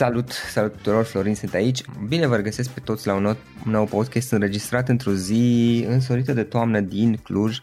Salut, salut tuturor, Florin sunt aici. Bine vă regăsesc pe toți la un nou, un nou podcast înregistrat într-o zi însorită de toamnă din Cluj,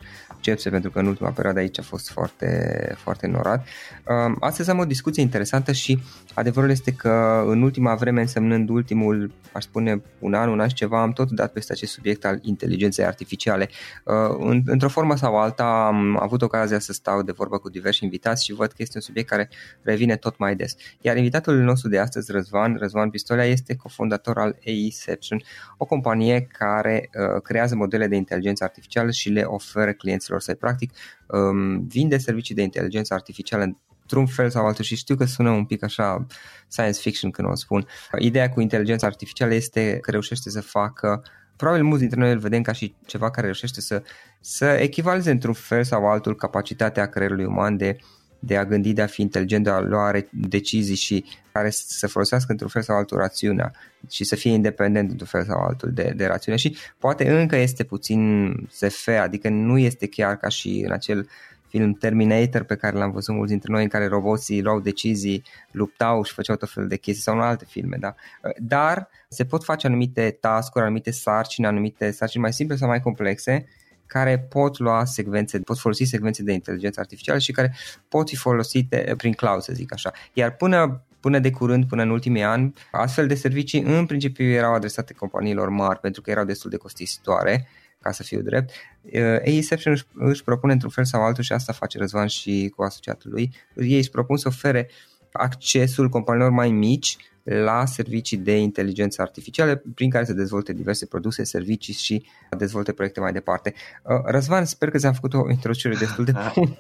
Cepse, pentru că în ultima perioadă aici a fost foarte, foarte norat. Um, astăzi am o discuție interesantă și adevărul este că în ultima vreme, însemnând ultimul, aș spune, un an, un an și ceva, am tot dat peste acest subiect al inteligenței artificiale. Uh, într-o formă sau alta am avut ocazia să stau de vorbă cu diversi invitați și văd că este un subiect care revine tot mai des. Iar invitatul nostru de astăzi, Răzvan, Răzvan Pistolea, este cofondator al AIception, o companie care uh, creează modele de inteligență artificială și le oferă clienților clienților săi. Practic, um, vinde servicii de inteligență artificială într-un fel sau altul și știu că sună un pic așa science fiction când o spun. Ideea cu inteligența artificială este că reușește să facă probabil mulți dintre noi îl vedem ca și ceva care reușește să, să echivaleze într-un fel sau altul capacitatea creierului uman de de a gândi, de a fi inteligent, de a lua decizii și care să folosească într-un fel sau altul rațiunea și să fie independent într-un fel sau altul de, de rațiune și poate încă este puțin SF, adică nu este chiar ca și în acel film Terminator pe care l-am văzut mulți dintre noi în care roboții luau decizii, luptau și făceau tot felul de chestii sau în alte filme, da. Dar se pot face anumite task-uri, anumite sarcini, anumite sarcini mai simple sau mai complexe care pot lua secvențe, pot folosi secvențe de inteligență artificială și care pot fi folosite prin cloud, să zic așa. Iar până până de curând, până în ultimii ani, astfel de servicii în principiu erau adresate companiilor mari pentru că erau destul de costisitoare ca să fiu drept. A-Exception își, își propune într-un fel sau altul și asta face Răzvan și cu asociatul lui. Ei își propun să ofere accesul companiilor mai mici la servicii de inteligență artificială prin care să dezvolte diverse produse, servicii și dezvolte proiecte mai departe. Uh, Răzvan, sper că ți-am făcut o introducere destul de bună.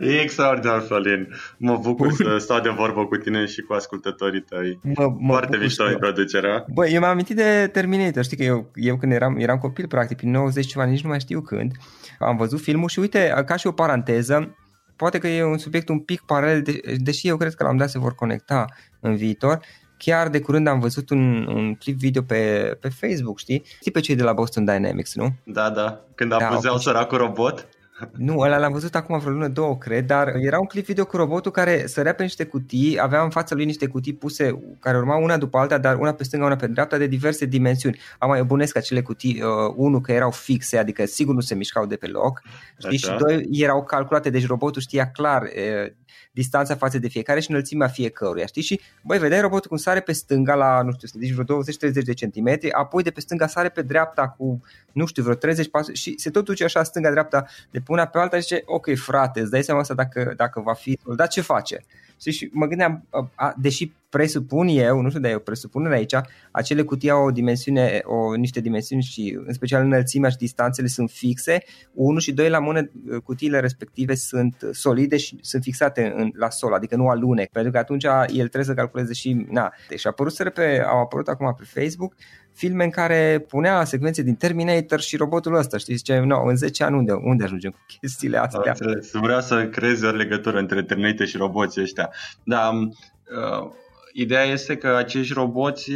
e extraordinar, Florin. Mă bucur să stau de vorbă cu tine și cu ascultătorii tăi. Mă, mă Foarte mișto introducerea. Bă, eu m-am amintit de Terminator. Știi că eu, eu când eram, eram copil, practic, prin 90 ceva, nici nu mai știu când, am văzut filmul și uite, ca și o paranteză, poate că e un subiect un pic paralel, de, deși eu cred că la un dat se vor conecta în viitor. Chiar de curând am văzut un, un clip video pe, pe Facebook, știi? Știi pe cei de la Boston Dynamics, nu? Da, da. Când da, apuzeau okay. săracul robot. Nu, ăla l-am văzut acum vreo lună, două, cred, dar era un clip video cu robotul care sărea pe niște cutii, avea în fața lui niște cutii puse, care urmau una după alta, dar una pe stânga, una pe dreapta, de diverse dimensiuni. Am mai bunesc acele cutii, uh, unul că erau fixe, adică sigur nu se mișcau de pe loc, știi? și doi erau calculate, deci robotul știa clar uh, distanța față de fiecare și înălțimea fiecăruia, știi? Și, băi, vedeai robotul cum sare pe stânga la, nu știu, să zici vreo 20-30 de centimetri, apoi de pe stânga sare pe dreapta cu, nu știu, vreo 30 pași și se tot duce așa stânga-dreapta de pe una pe alta și zice, ok, frate, îți dai seama asta dacă, dacă va fi dar ce face? Știi? Și mă gândeam, a, deși presupun eu, nu știu, dar eu presupun aici, acele cutii au o dimensiune, o, niște dimensiuni și în special înălțimea și distanțele sunt fixe, unul și doi la mână cutiile respective sunt solide și sunt fixate în, la sol, adică nu alunec, pentru că atunci el trebuie să calculeze și, na, deci a apărut pe, au apărut acum pe Facebook filme în care punea secvențe din Terminator și robotul ăsta, știi, zice, no, în 10 ani unde, unde ajungem cu chestiile astea? Vreau să creezi o legătură între Terminator și roboții ăștia. Da, uh, ideea este că acești roboți,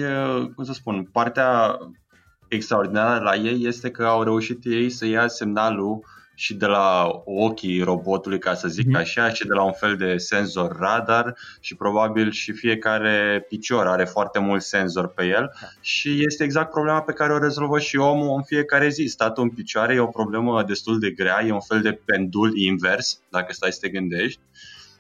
cum să spun, partea extraordinară la ei este că au reușit ei să ia semnalul și de la ochii robotului, ca să zic mm. așa, și de la un fel de senzor radar și probabil și fiecare picior are foarte mult senzor pe el da. și este exact problema pe care o rezolvă și omul în fiecare zi. Statul în picioare e o problemă destul de grea, e un fel de pendul invers, dacă stai să te gândești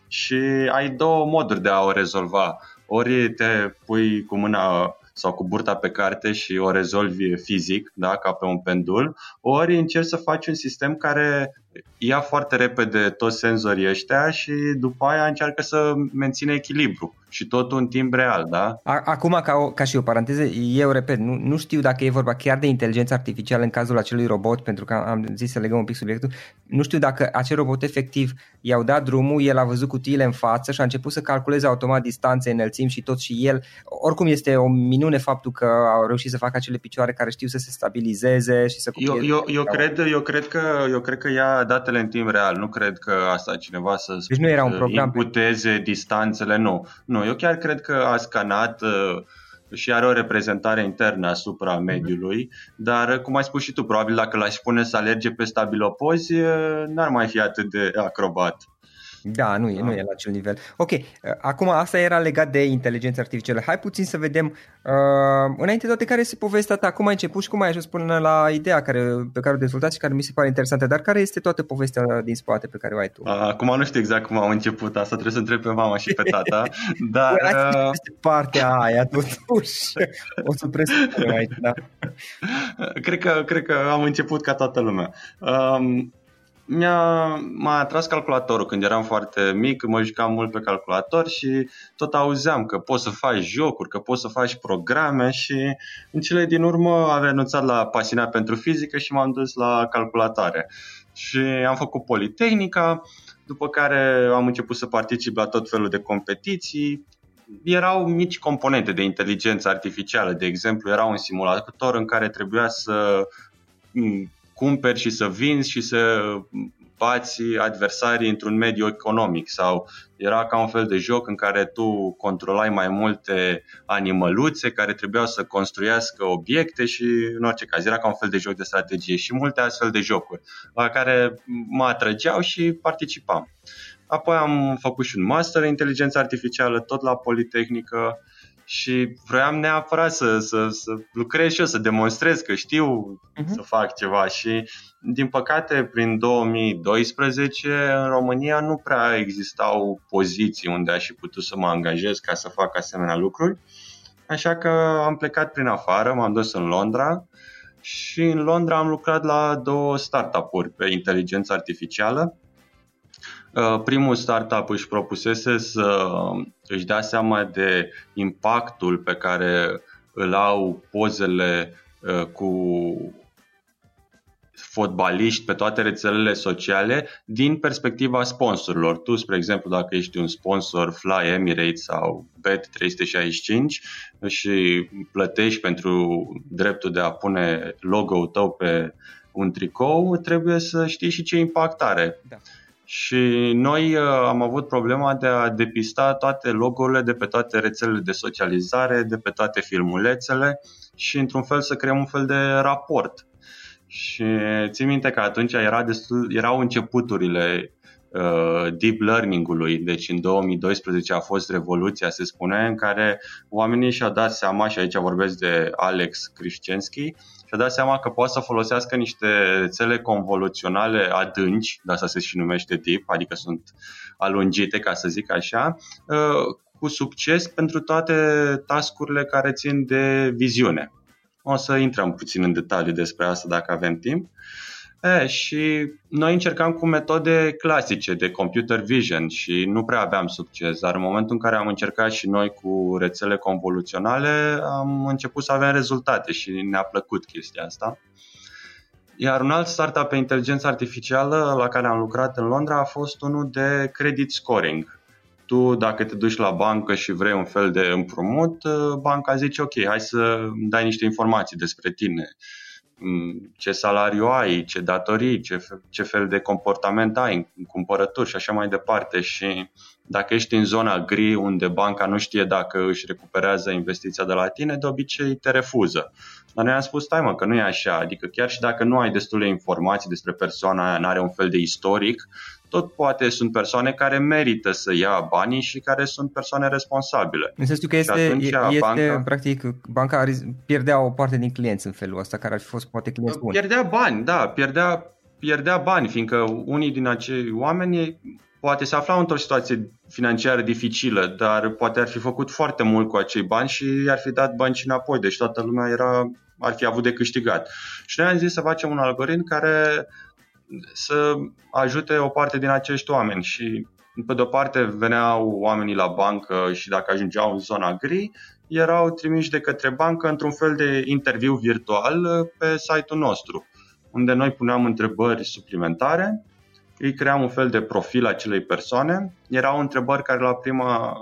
și ai două moduri de a o rezolva ori te pui cu mâna sau cu burta pe carte și o rezolvi fizic, da, ca pe un pendul, ori încerci să faci un sistem care ia foarte repede toți senzorii ăștia și după aia încearcă să menține echilibru și totul în timp real, da? Acum, ca, o, ca și o paranteză, eu repet, nu, nu știu dacă e vorba chiar de inteligență artificială în cazul acelui robot, pentru că am zis să legăm un pic subiectul, nu știu dacă acel robot efectiv i-au dat drumul, el a văzut cutiile în față și a început să calculeze automat distanțe, înălțimi și tot și el. Oricum este o minune faptul că au reușit să facă acele picioare care știu să se stabilizeze și să eu, eu, eu, cred, eu, cred că, eu cred că ia datele în timp real, nu cred că asta cineva să deci nu era un program imputeze pe... distanțele, nu. Nu, eu chiar cred că a scanat uh, și are o reprezentare internă asupra mhm. mediului, dar cum ai spus și tu, probabil dacă l-aș pune să alerge pe stabilopozi, uh, n-ar mai fi atât de acrobat. Da, nu e, nu e la acel nivel. Ok, uh, acum asta era legat de inteligența artificială. Hai puțin să vedem, uh, înainte de toate, care este povestea ta, cum ai început și cum ai ajuns până la ideea care, pe care o dezvoltați și care mi se pare interesantă, dar care este toată povestea din spate pe care o ai tu? Acum nu știu exact cum am început, asta trebuie să întreb pe mama și pe tata, dar... Uh... Este partea aia, totuși. o să presupunem aici, da. cred, că, cred că am început ca toată lumea. Um, mi-a, m-a atras calculatorul când eram foarte mic, mă jucam mult pe calculator și tot auzeam că poți să faci jocuri, că poți să faci programe și în cele din urmă am renunțat la pasiunea pentru fizică și m-am dus la calculatoare. Și am făcut Politehnica, după care am început să particip la tot felul de competiții. Erau mici componente de inteligență artificială, de exemplu, era un simulator în care trebuia să cumperi și să vinzi și să bați adversarii într-un mediu economic sau era ca un fel de joc în care tu controlai mai multe animăluțe care trebuiau să construiască obiecte și în orice caz era ca un fel de joc de strategie și multe astfel de jocuri la care mă atrăgeau și participam. Apoi am făcut și un master în inteligență artificială tot la Politehnică și vroiam neapărat să, să, să lucrez și eu, să demonstrez că știu uh-huh. să fac ceva și din păcate prin 2012 în România nu prea existau poziții unde aș fi putut să mă angajez ca să fac asemenea lucruri. Așa că am plecat prin afară, m-am dus în Londra și în Londra am lucrat la două startup-uri pe inteligență artificială Uh, primul startup își propusese să își dea seama de impactul pe care îl au pozele uh, cu fotbaliști pe toate rețelele sociale din perspectiva sponsorilor. Tu, spre exemplu, dacă ești un sponsor Fly Emirates sau Bet365 și plătești pentru dreptul de a pune logo-ul tău pe un tricou, trebuie să știi și ce impact are. Da. Și noi uh, am avut problema de a depista toate logo-urile de pe toate rețelele de socializare, de pe toate filmulețele și într-un fel să creăm un fel de raport. Și țin minte că atunci era destul, erau începuturile uh, deep learning-ului, deci în 2012 a fost revoluția, se spune, în care oamenii și-au dat seama, și aici vorbesc de Alex Krishchensky, și-a dat seama că poate să folosească niște rețele convoluționale adânci, de asta se și numește tip, adică sunt alungite, ca să zic așa, uh, cu succes pentru toate tascurile care țin de viziune. O să intrăm puțin în detalii despre asta dacă avem timp. E, și noi încercam cu metode clasice de computer vision și nu prea aveam succes, dar în momentul în care am încercat și noi cu rețele convoluționale, am început să avem rezultate și ne-a plăcut chestia asta. Iar un alt startup pe inteligență artificială la care am lucrat în Londra a fost unul de credit scoring. Tu, dacă te duci la bancă și vrei un fel de împrumut, banca zice ok, hai să dai niște informații despre tine Mm, ce salariu ai, ce datorii, ce, ce fel de comportament ai în cumpărături și așa mai departe. Și dacă ești în zona gri unde banca nu știe dacă își recuperează investiția de la tine, de obicei te refuză. Dar noi am spus, stai mă, că nu e așa, adică chiar și dacă nu ai destule informații despre persoana aia, nu are un fel de istoric, tot poate sunt persoane care merită să ia banii și care sunt persoane responsabile. În sensul că este, este banca, practic, banca pierdea o parte din clienți în felul ăsta, care ar fi fost poate clienți buni. Pierdea bani, da, pierdea, pierdea bani, fiindcă unii din acei oameni poate se aflau într-o situație financiară dificilă, dar poate ar fi făcut foarte mult cu acei bani și i-ar fi dat bani și înapoi, deci toată lumea era, ar fi avut de câștigat. Și noi am zis să facem un algoritm care să ajute o parte din acești oameni și pe de o parte veneau oamenii la bancă și dacă ajungeau în zona gri, erau trimiși de către bancă într-un fel de interviu virtual pe site-ul nostru, unde noi puneam întrebări suplimentare, îi cream un fel de profil acelei persoane. Erau întrebări care la prima,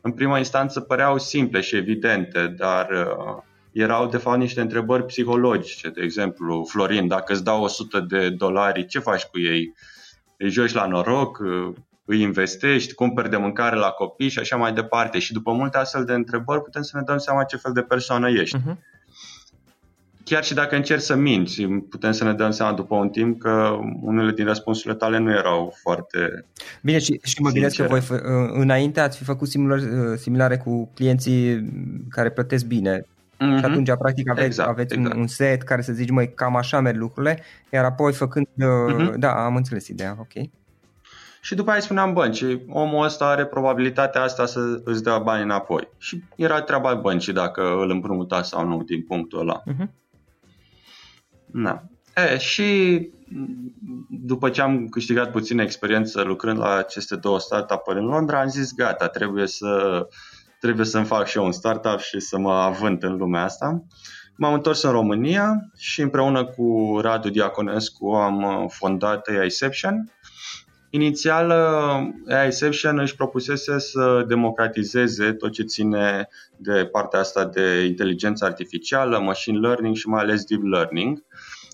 în prima instanță păreau simple și evidente, dar uh, erau de fapt niște întrebări psihologice. De exemplu, Florin, dacă îți dau 100 de dolari, ce faci cu ei? Îi joci la noroc, îi investești, cumperi de mâncare la copii și așa mai departe. Și după multe astfel de întrebări putem să ne dăm seama ce fel de persoană ești. Uh-huh. Chiar și dacă încerci să minți, putem să ne dăm seama după un timp că unele din răspunsurile tale nu erau foarte Bine, și, și mă gândesc că voi înainte ați fi făcut similare, similare cu clienții care plătesc bine Mm-hmm. Și atunci, practic, aveți, exact, aveți exact. Un, un set care să zici, măi, cam așa merg lucrurile, iar apoi făcând... Mm-hmm. Da, am înțeles ideea, ok. Și după aia spuneam băncii, omul ăsta are probabilitatea asta să îți dea bani înapoi. Și era treaba băncii dacă îl împrumuta sau nu din punctul ăla. Mm-hmm. Da. E, și după ce am câștigat puțină experiență lucrând la aceste două startup-uri în Londra, am zis gata, trebuie să trebuie să-mi fac și eu un startup și să mă avânt în lumea asta. M-am întors în România și împreună cu Radu Diaconescu am uh, fondat AIception. Inițial, uh, AIception își propusese să democratizeze tot ce ține de partea asta de inteligență artificială, machine learning și mai ales deep learning.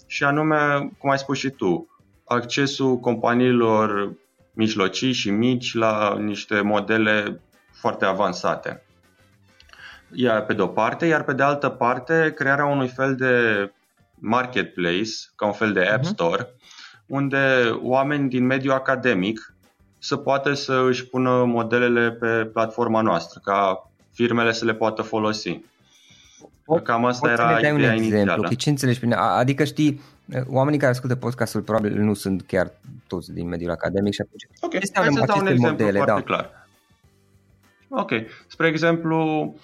Și anume, cum ai spus și tu, accesul companiilor mijlocii și mici la niște modele foarte avansate. Iar pe de o parte, iar pe de altă parte, crearea unui fel de marketplace, ca un fel de app mhm. store, uh-huh. unde oameni din mediul academic să poată să își pună modelele pe platforma noastră, ca firmele să le poată folosi. Cam asta Poți era ideea un exemplu, inițială. Ce înțelegi prin Adică știi, oamenii care ascultă podcastul probabil nu sunt chiar toți din mediul academic și atunci Ok, hai să dau un exemplu modele, foarte da. clar. Ok, spre exemplu,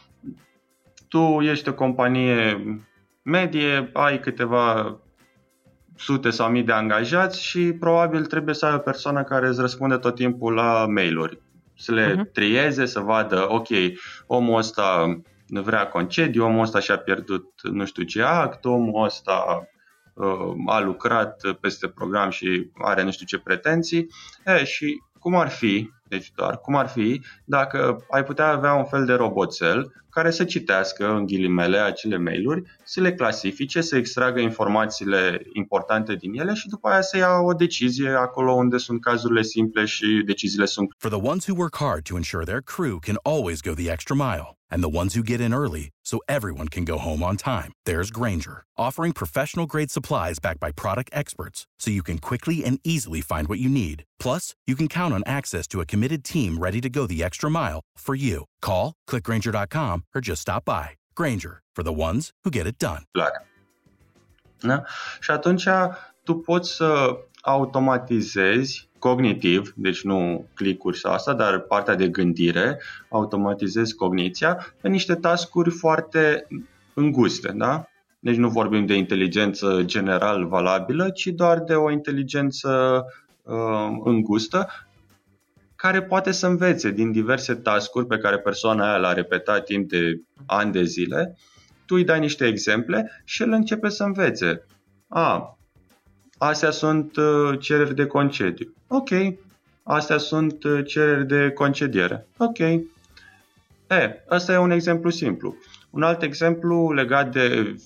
tu ești o companie medie, ai câteva sute sau mii de angajați și probabil trebuie să ai o persoană care îți răspunde tot timpul la mail-uri. Să le uh-huh. trieze, să vadă, ok, omul ăsta vrea concediu, omul ăsta și-a pierdut nu știu ce act, omul ăsta uh, a lucrat peste program și are nu știu ce pretenții. E, și cum ar fi, deci doar. Cum ar fi dacă ai putea avea un fel de roboțel care să citească în ghilimele acele mail-uri, să le clasifice, să extragă informațiile importante din ele și după aia să ia o decizie acolo unde sunt cazurile simple și deciziile sunt. For the ones who work hard to ensure their crew can always go the extra mile and the ones who get in early so everyone can go home on time, there's Granger, offering professional grade supplies backed by product experts so you can quickly and easily find what you need. Plus, you can count on access to a committed team ready to go the extra mile for you. Call, clickgranger.com or just stop by. Granger, for the ones who get it done. Da? Și atunci tu poți să automatizezi cognitiv, deci nu clicuri sau asta, dar partea de gândire, automatizezi cogniția pe niște tascuri foarte înguste, da? Deci nu vorbim de inteligență general valabilă, ci doar de o inteligență uh, îngustă care poate să învețe din diverse tascuri pe care persoana aia l-a repetat timp de ani de zile, tu îi dai niște exemple și el începe să învețe. A, astea sunt uh, cereri de concediu. Ok. Astea sunt uh, cereri de concediere. Ok. E, asta e un exemplu simplu. Un alt exemplu legat de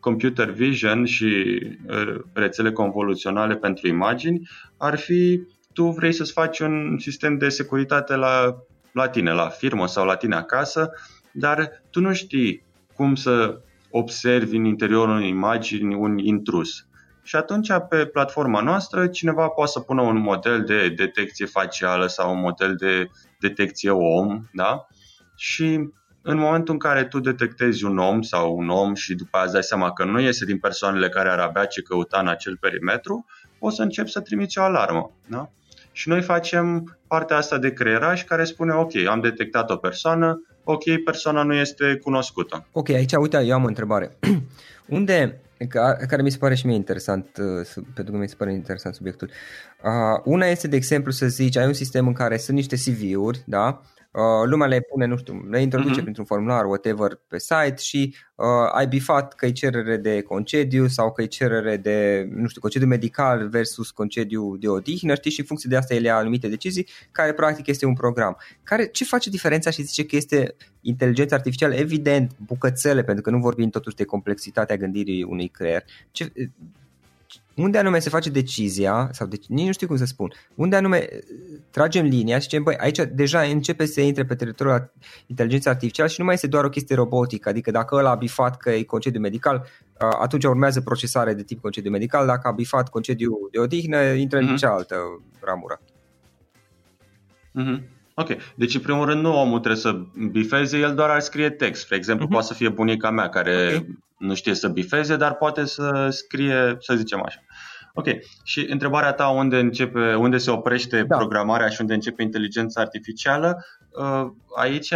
computer vision și uh, rețele convoluționale pentru imagini ar fi tu vrei să-ți faci un sistem de securitate la, la tine, la firmă sau la tine acasă, dar tu nu știi cum să observi în interiorul unei imagini un intrus. Și atunci, pe platforma noastră, cineva poate să pună un model de detecție facială sau un model de detecție om, da? Și în momentul în care tu detectezi un om sau un om și după aia îți dai seama că nu iese din persoanele care ar avea ce căuta în acel perimetru, o să începi să trimiți o alarmă. Da? Și noi facem partea asta de creieraj care spune, ok, am detectat o persoană, ok, persoana nu este cunoscută. Ok, aici, uite, eu am o întrebare. Unde, care mi se pare și mie interesant, uh, pentru că mi se pare interesant subiectul. Uh, una este, de exemplu, să zici, ai un sistem în care sunt niște CV-uri, da? Uh, lumea le pune, nu știu, le introduce uh-huh. printr-un formular, whatever, pe site și uh, ai bifat că e cerere de concediu sau că e cerere de, nu știu, concediu medical versus concediu de odihnă, știi, și în funcție de asta ele ia anumite decizii, care practic este un program. Care, ce face diferența și zice că este inteligența artificială? Evident, bucățele, pentru că nu vorbim totuși de complexitatea gândirii unui creier. Ce, unde anume se face decizia, sau de, nici nu știu cum să spun, unde anume uh, tragem linia și zicem, băi, aici deja începe să intre pe teritoriul inteligenței artificiale și nu mai este doar o chestie robotică, adică dacă ăla a bifat că e concediu medical, uh, atunci urmează procesare de tip concediu medical, dacă a bifat concediu de odihnă, intră mm-hmm. în mhm. cealaltă ramură. Mm-hmm. Ok, deci în primul rând nu omul trebuie să bifeze, el doar ar scrie text. De exemplu, mm-hmm. poate să fie bunica mea care okay. nu știe să bifeze, dar poate să scrie, să zicem așa. Ok, și întrebarea ta unde începe, unde se oprește da. programarea și unde începe inteligența artificială, uh, aici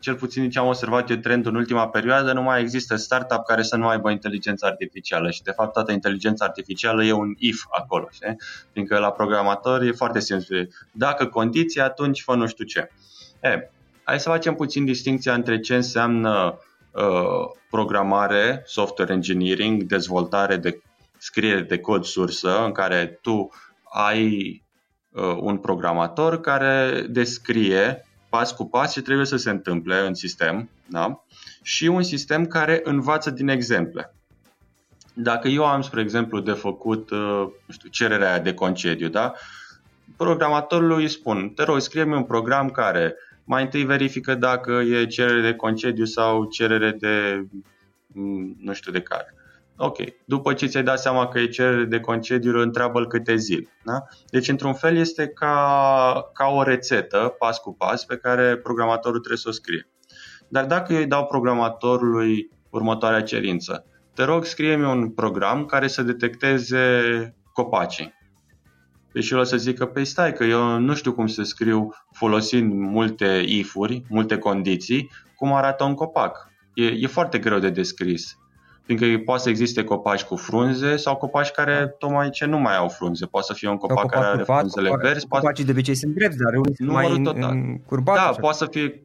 cel puțin ce am observat eu trendul în ultima perioadă, nu mai există startup care să nu aibă inteligență artificială și de fapt toată inteligența artificială e un if acolo, știi? Fiindcă la programator e foarte simplu. Dacă condiții, atunci fă nu știu ce. E, hai să facem puțin distinția între ce înseamnă uh, programare, software engineering, dezvoltare de scriere de cod sursă în care tu ai uh, un programator care descrie pas cu pas ce trebuie să se întâmple în sistem da? și un sistem care învață din exemple. dacă eu am, spre exemplu, de făcut uh, nu știu, cererea de concediu, da? programatorului îi spun, te rog, scrie-mi un program care mai întâi verifică dacă e cerere de concediu sau cerere de mm, nu știu de care. Ok, după ce ți-ai dat seama că e cerere de concediu, întreabă-l câte zile. Da? Deci, într-un fel, este ca, ca o rețetă, pas cu pas, pe care programatorul trebuie să o scrie. Dar dacă eu îi dau programatorului următoarea cerință, te rog, scrie-mi un program care să detecteze copacii. Deci el o să zică, păi stai că eu nu știu cum să scriu folosind multe if-uri, multe condiții, cum arată un copac. E, e foarte greu de descris. Fiindcă poate să existe copaci cu frunze sau copaci care da. tocmai ce nu mai au frunze. Poate să fie un copac, copac care are curvat, frunzele copac, verzi. Copacii de obicei sunt drepți, dar unii sunt mai total. în, curbat. Da, așa. poate să fie...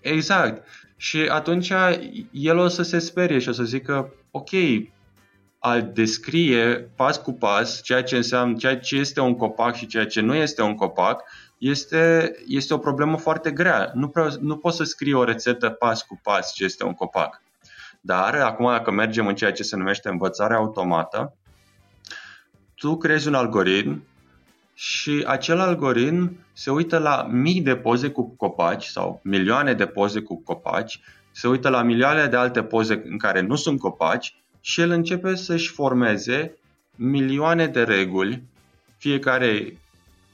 Exact. Și atunci el o să se sperie și o să zică, ok, a descrie pas cu pas ceea ce înseamnă, ceea ce este un copac și ceea ce nu este un copac, este, este o problemă foarte grea. Nu, prea, nu poți să scrii o rețetă pas cu pas ce este un copac. Dar acum dacă mergem în ceea ce se numește învățare automată, tu creezi un algoritm și acel algoritm se uită la mii de poze cu copaci sau milioane de poze cu copaci, se uită la milioane de alte poze în care nu sunt copaci și el începe să-și formeze milioane de reguli, fiecare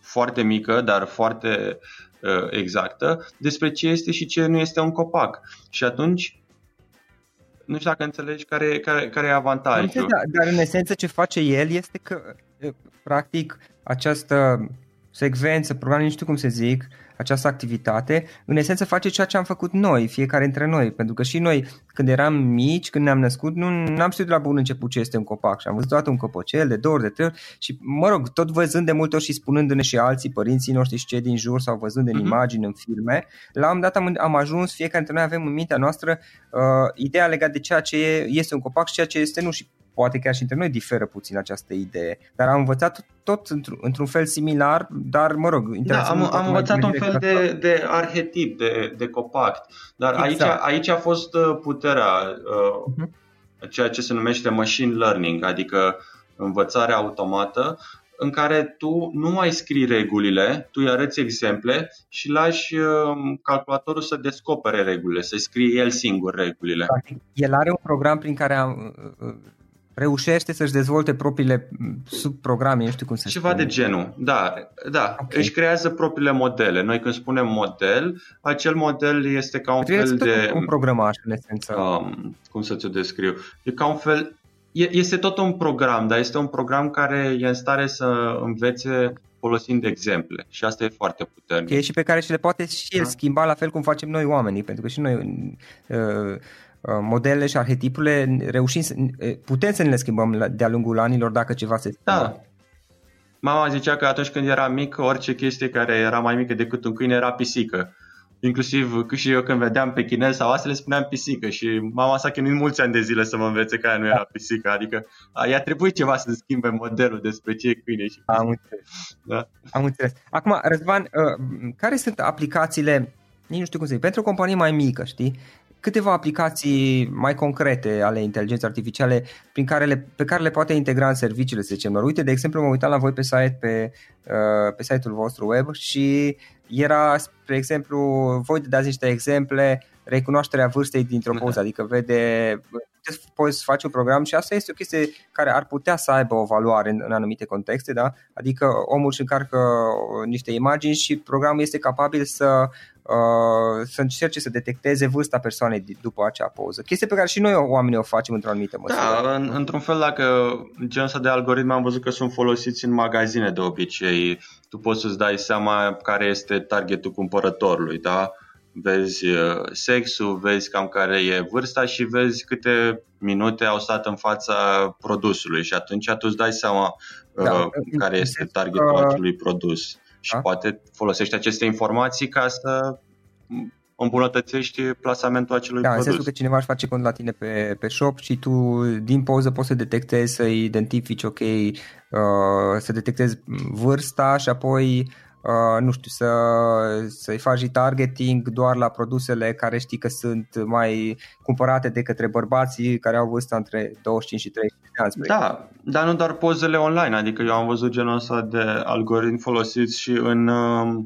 foarte mică, dar foarte uh, exactă, despre ce este și ce nu este un copac. Și atunci, nu știu dacă înțelegi care, care, care e avantajul. Da, dar în esență ce face el este că, practic, această secvență, probabil nu știu cum să zic, această activitate, în esență face ceea ce am făcut noi, fiecare dintre noi, pentru că și noi, când eram mici, când ne-am născut, nu am știut de la bun început ce este un copac. Și am văzut toată un copocel de două ori, de trei ori. Și, mă rog, tot văzând de multe ori și spunându-ne și alții, părinții noștri și cei din jur sau văzând în uh-huh. imagini, în filme, la un dat am, am ajuns, fiecare dintre noi avem în mintea noastră uh, ideea legată de ceea ce este un copac și ceea ce este nu. Și poate chiar și între noi diferă puțin această idee, dar am învățat tot într- într-un fel similar, dar mă rog, da, am, am învățat un fel de, de arhetip, de, de copact, dar exact. aici, aici a fost uh, puterea, uh, uh-huh. ceea ce se numește machine learning, adică învățarea automată, în care tu nu mai scrii regulile, tu îi arăți exemple și lași uh, calculatorul să descopere regulile, să scrie el singur regulile. El are un program prin care am, reușește să-și dezvolte propriile subprograme, nu știu cum să Ceva spune. de genul, da, da. Okay. Își creează propriile modele. Noi când spunem model, acel model este ca un Trebuie fel de... un programaș, în esență. Um, cum să ți-o descriu? E ca un fel... Este tot un program, dar este un program care e în stare să învețe folosind exemple și asta e foarte puternic. Okay, și pe care și le poate și el da. schimba la fel cum facem noi oamenii, pentru că și noi uh, Uh, modelele și arhetipurile reușim să, putem să ne le schimbăm de-a lungul anilor dacă ceva se schimbă. Da. Mama zicea că atunci când era mic, orice chestie care era mai mică decât un câine era pisică. Inclusiv că și eu când vedeam pe chinel sau astea le spuneam pisică și mama s-a chinuit mulți ani de zile să mă învețe că aia nu era pisică, adică i-a trebuit ceva să schimbe modelul despre ce e câine și pisică. Am înțeles. Da. Am înțeles. Acum, Răzvan, uh, care sunt aplicațiile, nici nu știu cum să zic, pentru o companie mai mică, știi? Câteva aplicații mai concrete ale inteligenței artificiale prin care le, pe care le poate integra în serviciile, să zicem. Uite, de exemplu, mă uitam la voi pe site, pe, uh, pe site-ul vostru web și era, spre exemplu, voi dați niște exemple, recunoașterea vârstei dintr-o poză, da. adică vede, poți face un program și asta este o chestie care ar putea să aibă o valoare în, în anumite contexte, da? adică omul își încarcă niște imagini și programul este capabil să Uh, să încerce să detecteze vârsta persoanei după acea poză. Chestie pe care și noi oamenii o facem într-o anumită măsură. Da, în, într-un fel dacă genul ăsta de algoritmi am văzut că sunt folosiți în magazine de obicei. Tu poți să-ți dai seama care este targetul cumpărătorului, da? Vezi uh, sexul, vezi cam care e vârsta și vezi câte minute au stat în fața produsului și atunci tu îți dai seama da, uh, care este targetul uh, acelui produs și da? poate folosești aceste informații ca să îmbunătățești plasamentul acelui da, produs. Da, în sensul că cineva își face cont la tine pe, pe shop și tu din poză poți să detectezi, să identifici, ok, uh, să detectezi vârsta și apoi uh, nu știu, să, să-i faci targeting doar la produsele care știi că sunt mai cumpărate de către bărbații care au vârstă între 25 și 30 de ani. Da, dar nu doar pozele online, adică eu am văzut genul ăsta de algoritmi folosiți și în uh,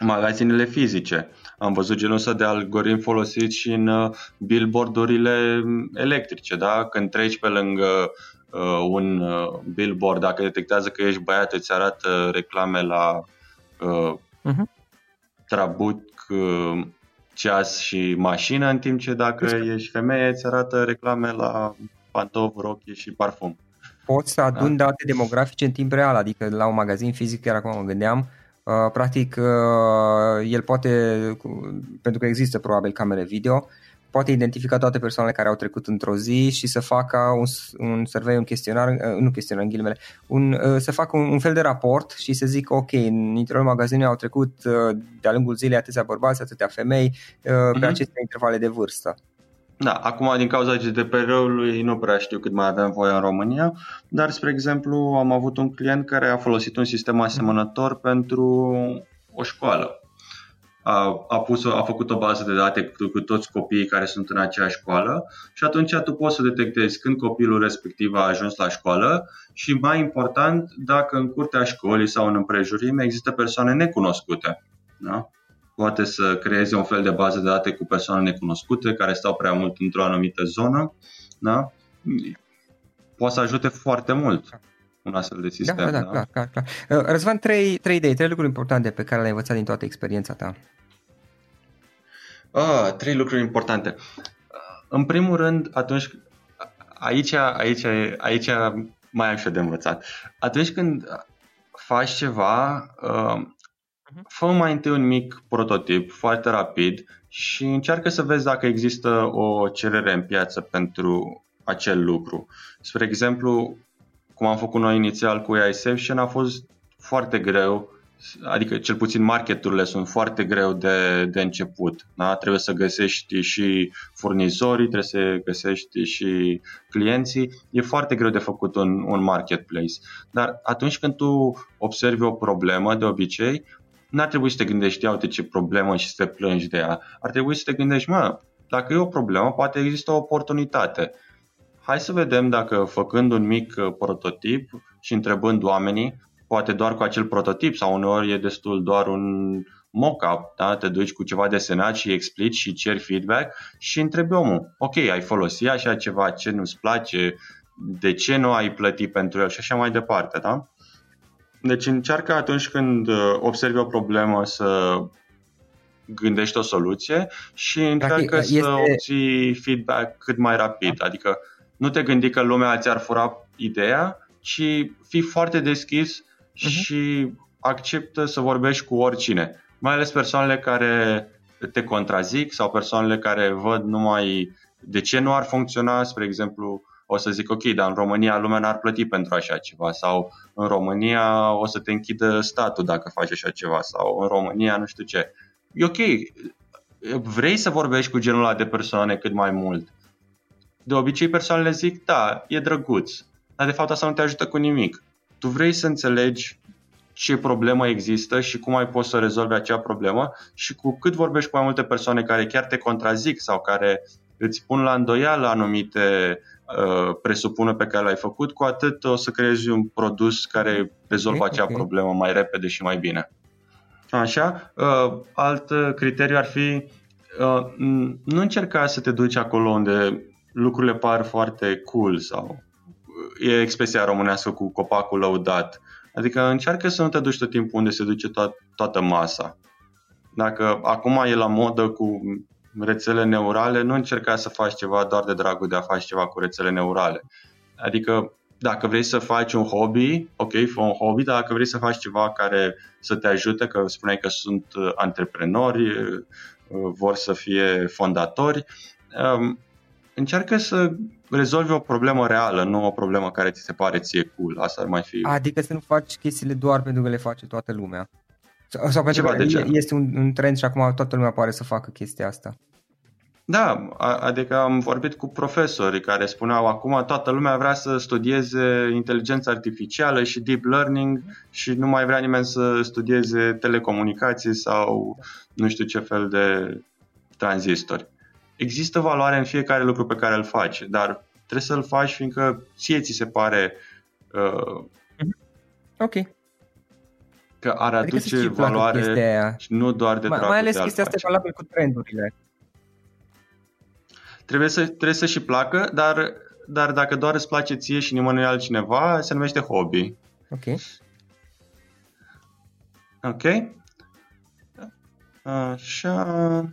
magazinele fizice. Am văzut genul ăsta de algoritm folosit și în uh, billboardurile electrice, da? Când treci pe lângă uh, un uh, billboard, dacă detectează că ești băiat, îți arată reclame la uh, uh-huh. trabuc, uh, ceas și mașină, în timp ce dacă Ești. ești femeie, îți arată reclame la pantofi, rochii și parfum. Poți să aduni da? date demografice în timp real, adică la un magazin fizic, chiar acum mă gândeam, Uh, practic, uh, el poate, pentru că există probabil camere video, poate identifica toate persoanele care au trecut într-o zi și să facă un, un survey, un chestionar, uh, nu chestionar în ghilimele, un, să facă un, un fel de raport și să zică ok, în interiorul magazinului au trecut de-a lungul zilei atâția bărbați, atâtea femei uh-huh. pe mhm. aceste intervale de vârstă. Da, acum din cauza GDPR-ului nu prea știu cât mai avem voie în România, dar spre exemplu am avut un client care a folosit un sistem asemănător pentru o școală. A, a, pus, a făcut o bază de date cu, cu toți copiii care sunt în aceeași școală și atunci tu poți să detectezi când copilul respectiv a ajuns la școală și mai important dacă în curtea școlii sau în împrejurime există persoane necunoscute. Da? poate să creeze un fel de bază de date cu persoane necunoscute care stau prea mult într-o anumită zonă, da? poate să ajute foarte mult un astfel de sistem. Da, da, da, clar, clar, clar. Uh, Răzvan, trei, trei idei, trei lucruri importante pe care le-ai învățat din toată experiența ta. Ah, trei lucruri importante. În primul rând, atunci, aici, aici, aici mai am și de învățat. Atunci când faci ceva, uh, Mhm. Fă mai întâi un mic prototip foarte rapid și încearcă să vezi dacă există o cerere în piață pentru acel lucru. Spre exemplu, cum am făcut noi inițial cu AISection, a fost foarte greu, adică cel puțin marketurile sunt foarte greu de, de început. Da? Trebuie să găsești și furnizorii, trebuie să găsești și clienții. E foarte greu de făcut un, un marketplace. Dar atunci când tu observi o problemă, de obicei, n-ar trebui să te gândești, uite ce problemă și să te plângi de ea. Ar trebui să te gândești, mă, dacă e o problemă, poate există o oportunitate. Hai să vedem dacă făcând un mic uh, prototip și întrebând oamenii, poate doar cu acel prototip sau uneori e destul doar un mock-up, da? te duci cu ceva desenat și explici și ceri feedback și întrebi omul, ok, ai folosit așa ceva, ce nu-ți place, de ce nu ai plătit pentru el și așa mai departe. Da? Deci încearcă atunci când uh, observi o problemă să gândești o soluție și încearcă Practic, să este... obții feedback cât mai rapid. Adică nu te gândi că lumea ți-ar fura ideea, ci fii foarte deschis uh-huh. și acceptă să vorbești cu oricine. Mai ales persoanele care te contrazic sau persoanele care văd numai de ce nu ar funcționa, spre exemplu, o să zic ok, dar în România lumea n-ar plăti pentru așa ceva sau în România o să te închidă statul dacă faci așa ceva sau în România nu știu ce. E ok, vrei să vorbești cu genul ăla de persoane cât mai mult. De obicei persoanele zic, da, e drăguț, dar de fapt asta nu te ajută cu nimic. Tu vrei să înțelegi ce problemă există și cum ai poți să rezolvi acea problemă și cu cât vorbești cu mai multe persoane care chiar te contrazic sau care îți pun la îndoială anumite Uh, presupună pe care l-ai făcut, cu atât o să creezi un produs care rezolvă okay, acea okay. problemă mai repede și mai bine. Așa, uh, alt criteriu ar fi uh, nu încerca să te duci acolo unde lucrurile par foarte cool sau e expresia românească cu copacul lăudat. Adică încearcă să nu te duci tot timpul unde se duce to- toată masa. Dacă acum e la modă cu rețele neurale, nu încerca să faci ceva doar de dragul de a face ceva cu rețele neurale. Adică dacă vrei să faci un hobby, ok, fă un hobby, dar dacă vrei să faci ceva care să te ajute, că spuneai că sunt uh, antreprenori, uh, vor să fie fondatori, um, încearcă să rezolvi o problemă reală, nu o problemă care ți se pare ție cool. Asta ar mai fi... Adică să nu faci chestiile doar pentru că le face toată lumea. Sau, sau pentru că este un, un trend și acum toată lumea pare să facă chestia asta. Da, adică am vorbit cu profesori care spuneau acum toată lumea vrea să studieze inteligența artificială și deep learning și nu mai vrea nimeni să studieze telecomunicații sau nu știu ce fel de tranzistori. Există valoare în fiecare lucru pe care îl faci, dar trebuie să-l faci fiindcă ție ți se pare uh, ok că ar adică aduce valoare și nu doar de Mai, mai ales chestia asta e valabil cu trendurile. Trebuie să, trebuie să și placă, dar, dar dacă doar îți place ție și nimănui altcineva, se numește hobby. Ok. Ok. Așa...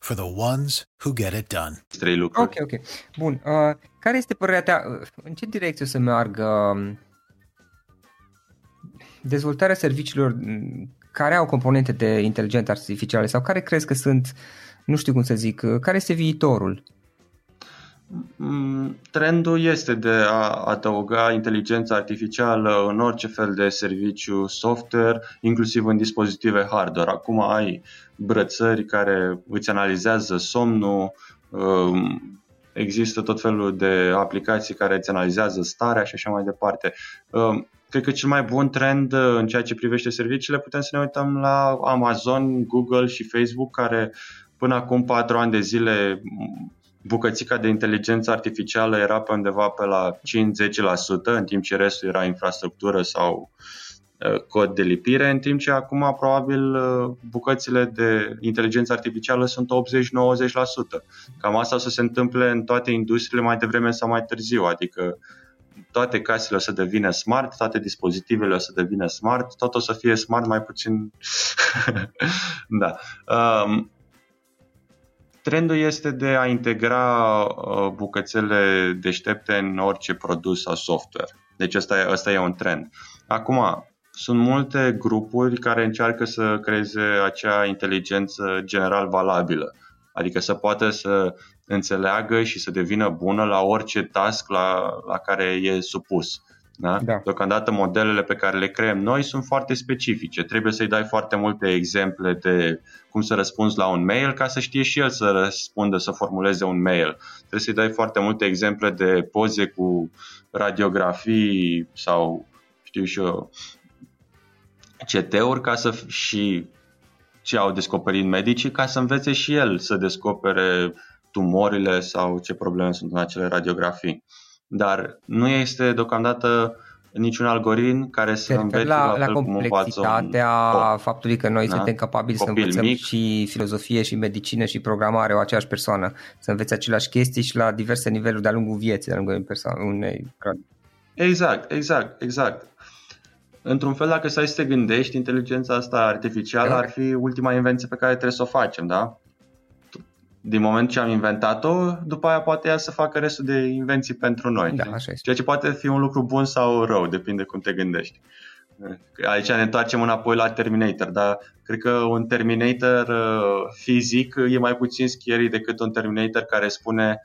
for the ones who get it done. Ok, ok. Bun. Uh, care este părerea ta? Uh, în ce direcție o să meargă um, dezvoltarea serviciilor mm, care au componente de inteligență artificială sau care crezi că sunt, nu știu cum să zic, uh, care este viitorul? Mm, trendul este de a adăuga inteligența artificială în orice fel de serviciu software, inclusiv în dispozitive hardware. Acum ai brățări care îți analizează somnul, um, există tot felul de aplicații care îți analizează starea și așa mai departe. Um, cred că cel mai bun trend în ceea ce privește serviciile putem să ne uităm la Amazon, Google și Facebook care până acum patru ani de zile bucățica de inteligență artificială era pe undeva pe la 5-10%, în timp ce restul era infrastructură sau uh, cod de lipire, în timp ce acum probabil uh, bucățile de inteligență artificială sunt 80-90%. Cam asta o să se întâmple în toate industriile mai devreme sau mai târziu, adică toate casele o să devină smart, toate dispozitivele o să devină smart, tot o să fie smart mai puțin. da. Um, Trendul este de a integra uh, bucățele deștepte în orice produs sau software. Deci ăsta e, ăsta e un trend. Acum, sunt multe grupuri care încearcă să creeze acea inteligență general valabilă, adică să poată să înțeleagă și să devină bună la orice task la, la care e supus. Da? Da. Deocamdată modelele pe care le creăm noi sunt foarte specifice. Trebuie să-i dai foarte multe exemple de cum să răspunzi la un mail ca să știe și el să răspundă, să formuleze un mail. Trebuie să-i dai foarte multe exemple de poze cu radiografii sau știu și eu CT-uri ca să și ce au descoperit medicii ca să învețe și el să descopere tumorile sau ce probleme sunt în acele radiografii dar nu este deocamdată niciun algoritm care să învețe la, la, la complexitatea un... faptului că noi da? suntem capabili Copil să învățăm mic. și filozofie și medicină și programare o aceeași persoană, să învețe aceleași chestii și la diverse niveluri de-a lungul vieții, de-a lungul unei Exact, exact, exact. Într-un fel, dacă stai să te gândești, inteligența asta artificială da. ar fi ultima invenție pe care trebuie să o facem, da? Din moment ce am inventat-o, după aia poate ea să facă restul de invenții pentru noi. Da, așa este. Ceea ce poate fi un lucru bun sau rău, depinde cum te gândești. Aici ne întoarcem înapoi la Terminator, dar cred că un Terminator uh, fizic e mai puțin scary decât un Terminator care spune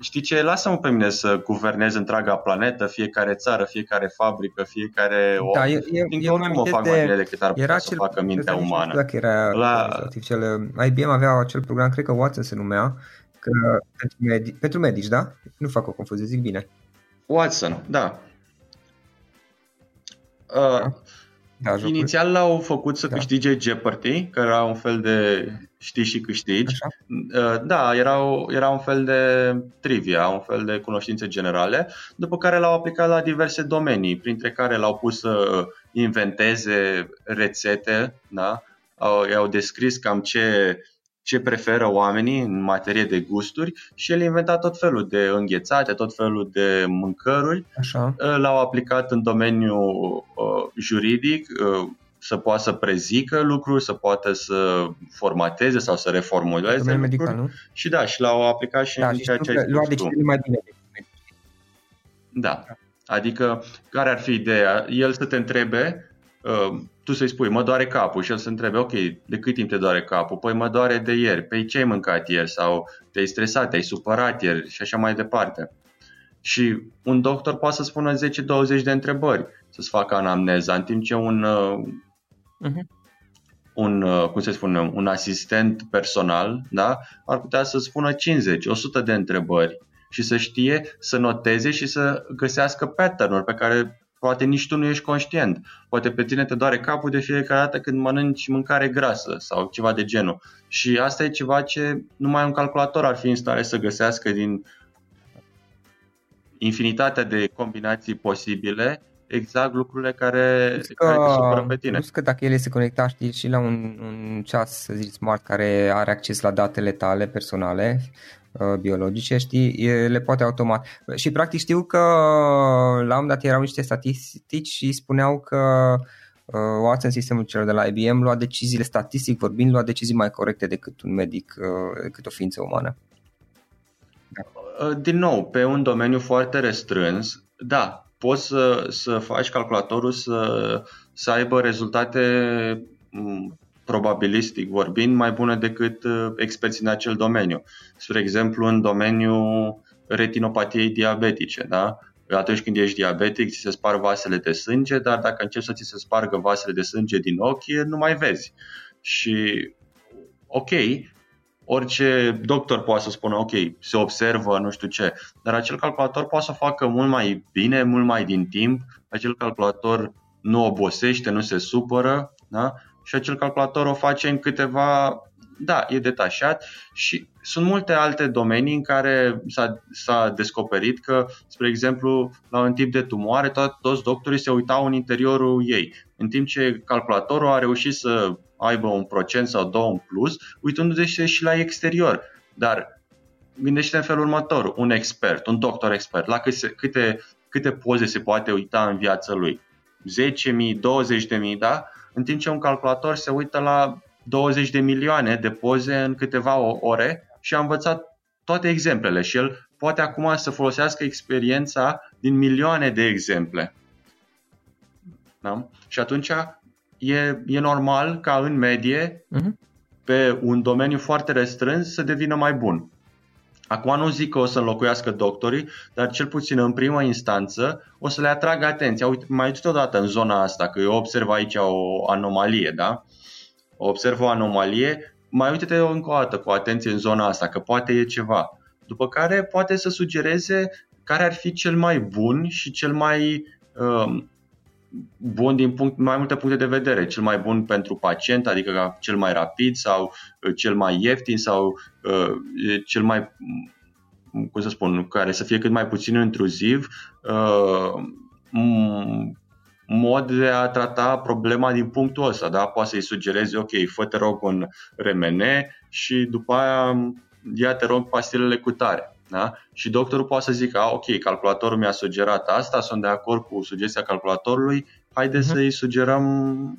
știi ce, lasă-mă pe mine să guvernez întreaga planetă, fiecare țară, fiecare fabrică, fiecare om. Da, eu, eu, eu oricum o fac de, mai bine decât ar putea să facă mintea umană. Dacă era la... artificială, IBM avea acel program, cred că Watson se numea, că pentru, medici, pentru medici, da? Nu fac o confuzie, zic bine. Watson, da. Uh, da, inițial l-au făcut să da. câștige Jeopardy, care era un fel de știi și câștigi. Așa. Uh, da, era, era un fel de trivia, un fel de cunoștințe generale, după care l-au aplicat la diverse domenii, printre care l-au pus să inventeze rețete, da? au, i-au descris cam ce, ce preferă oamenii în materie de gusturi și el a inventat tot felul de înghețate, tot felul de mâncăruri. Așa. Uh, l-au aplicat în domeniul uh, juridic, uh, să poată să prezică lucruri, să poată să formateze sau să reformuleze lucruri. Medical, nu? Și da, și l-au aplicat și da, în ceea ce ai spus tu. mai bine Da. Adică, care ar fi ideea? El să te întrebe, uh, tu să-i spui, mă doare capul și el să întrebe, ok, de cât timp te doare capul? Păi mă doare de ieri, pe ce ai mâncat ieri? Sau te-ai stresat, te-ai supărat ieri și așa mai departe. Și un doctor poate să spună 10-20 de întrebări, să-ți facă anamneza, în timp ce un, uh-huh. un uh, cum se spune, un asistent personal da, ar putea să spună 50-100 de întrebări și să știe, să noteze și să găsească pattern pe care poate nici tu nu ești conștient. Poate pe tine te doare capul de fiecare dată când mănânci mâncare grasă sau ceva de genul. Și asta e ceva ce numai un calculator ar fi în stare să găsească din infinitatea de combinații posibile exact lucrurile care, că, care te supără pe tine. Plus că dacă el se conecta știi, și la un, un ceas, să zici, smart care are acces la datele tale personale, uh, biologice, știi, le poate automat. Și practic știu că la un dat erau niște statistici și spuneau că uh, Watson, sistemul celor de la IBM, lua deciziile statistic vorbind, lua decizii mai corecte decât un medic, uh, decât o ființă umană. Da. Din nou, pe un domeniu foarte restrâns, da, poți să, să faci calculatorul să, să aibă rezultate probabilistic vorbind mai bune decât uh, experții în acel domeniu. Spre exemplu, în domeniul retinopatiei diabetice, da? Atunci când ești diabetic, ți se sparg vasele de sânge, dar dacă începi să ți se spargă vasele de sânge din ochi, nu mai vezi. Și ok, orice doctor poate să spună, ok, se observă, nu știu ce, dar acel calculator poate să o facă mult mai bine, mult mai din timp, acel calculator nu obosește, nu se supără, da? Și acel calculator o face în câteva, da, e detașat și sunt multe alte domenii în care s-a, s-a descoperit că, spre exemplu, la un tip de tumoare, to- toți doctorii se uitau în interiorul ei, în timp ce calculatorul a reușit să aibă un procent sau două în plus, uitându-se și la exterior. Dar gândește în felul următor, un expert, un doctor expert, la câte, câte, câte poze se poate uita în viața lui? 10.000, 20.000, da? În timp ce un calculator se uită la 20 de milioane de poze în câteva ore și a învățat toate exemplele și el poate acum să folosească experiența din milioane de exemple. Da? Și atunci e, e normal ca în medie, uh-huh. pe un domeniu foarte restrâns, să devină mai bun. Acum nu zic că o să înlocuiască doctorii, dar cel puțin în prima instanță o să le atragă atenția. Uite, mai uite odată în zona asta, că eu observ aici o anomalie, da? Observ o anomalie, mai uite-te încă o dată cu atenție în zona asta, că poate e ceva. După care poate să sugereze care ar fi cel mai bun și cel mai uh, bun din punct, mai multe puncte de vedere. Cel mai bun pentru pacient, adică cel mai rapid sau uh, cel mai ieftin sau uh, cel mai, cum să spun, care să fie cât mai puțin intruziv, uh, mod de a trata problema din punctul ăsta. Da? Poate să-i sugerezi, ok, fă te rog un RMN și după aia ia te rog pastilele cu tare. Da? Și doctorul poate să zică, ok, calculatorul mi-a sugerat asta, sunt de acord cu sugestia calculatorului, haide uh-huh. să-i sugerăm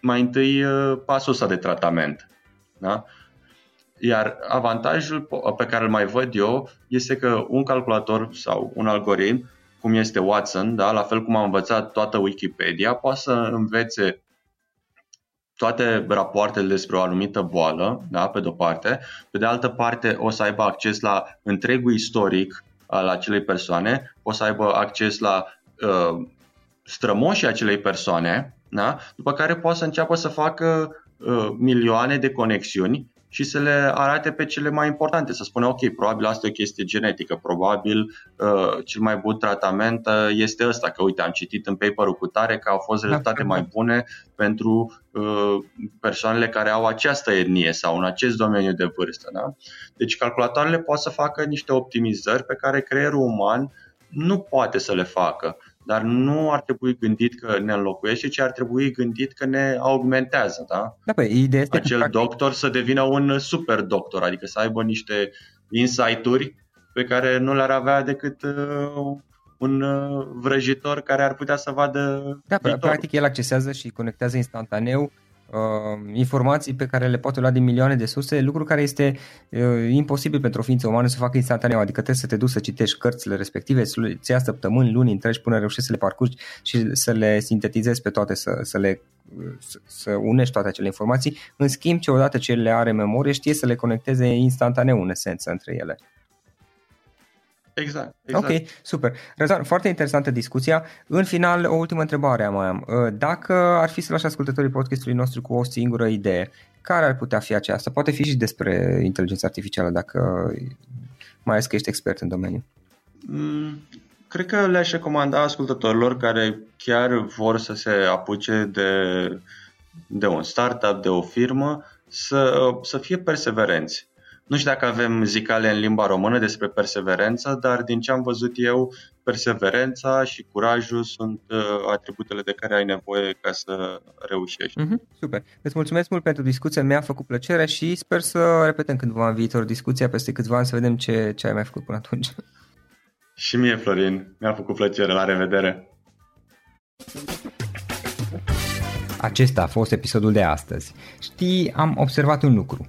mai întâi uh, pasul ăsta de tratament. Da? Iar avantajul pe care îl mai văd eu este că un calculator sau un algoritm, cum este Watson, da, la fel cum a învățat toată Wikipedia, poate să învețe toate rapoartele despre o anumită boală, da, pe de-o parte. Pe de altă parte, o să aibă acces la întregul istoric al acelei persoane, o să aibă acces la uh, strămoșii acelei persoane, da? după care poate să înceapă să facă uh, milioane de conexiuni și să le arate pe cele mai importante, să spună ok, probabil asta e o chestie genetică, probabil uh, cel mai bun tratament uh, este ăsta, că uite, am citit în paperul cu tare că au fost da. rezultate mai bune pentru uh, persoanele care au această etnie sau în acest domeniu de vârstă. Da? Deci calculatoarele pot să facă niște optimizări pe care creierul uman nu poate să le facă dar nu ar trebui gândit că ne înlocuiește, ci ar trebui gândit că ne augmentează. Da? Da, păi, ideea este Acel că, doctor să devină un super doctor, adică să aibă niște insight-uri pe care nu le-ar avea decât uh, un uh, vrăjitor care ar putea să vadă Da, viitorul. practic el accesează și conectează instantaneu uh, informații pe care le poate lua din milioane de surse, lucru care este uh, imposibil pentru o ființă umană să facă instantaneu, adică trebuie să te duci să citești cărțile respective, să le ia săptămâni, luni întregi până reușești să le parcurgi și să le sintetizezi pe toate, să, să le să, să unești toate acele informații. În schimb, ce odată ce le are memorie, știe să le conecteze instantaneu în esență între ele. Exact, exact. Ok, super. Răzvan, foarte interesantă discuția. În final, o ultimă întrebare mai am. Uh, dacă ar fi să lași ascultătorii podcastului nostru cu o singură idee, care ar putea fi aceasta? Poate fi și despre inteligența artificială, dacă mai ales că ești expert în domeniu. Mm, cred că le-aș recomanda ascultătorilor care chiar vor să se apuce de, de un startup, de o firmă, să, să fie perseverenți nu știu dacă avem zicale în limba română despre perseverență, dar din ce am văzut eu, perseverența și curajul sunt uh, atributele de care ai nevoie ca să reușești. Mm-hmm, super. Îți mulțumesc mult pentru discuție, mi-a făcut plăcere și sper să repetăm cândva în viitor discuția peste câțiva ani să vedem ce, ce ai mai făcut până atunci. Și mie, Florin, mi-a făcut plăcere. La revedere! Acesta a fost episodul de astăzi. Știi, am observat un lucru.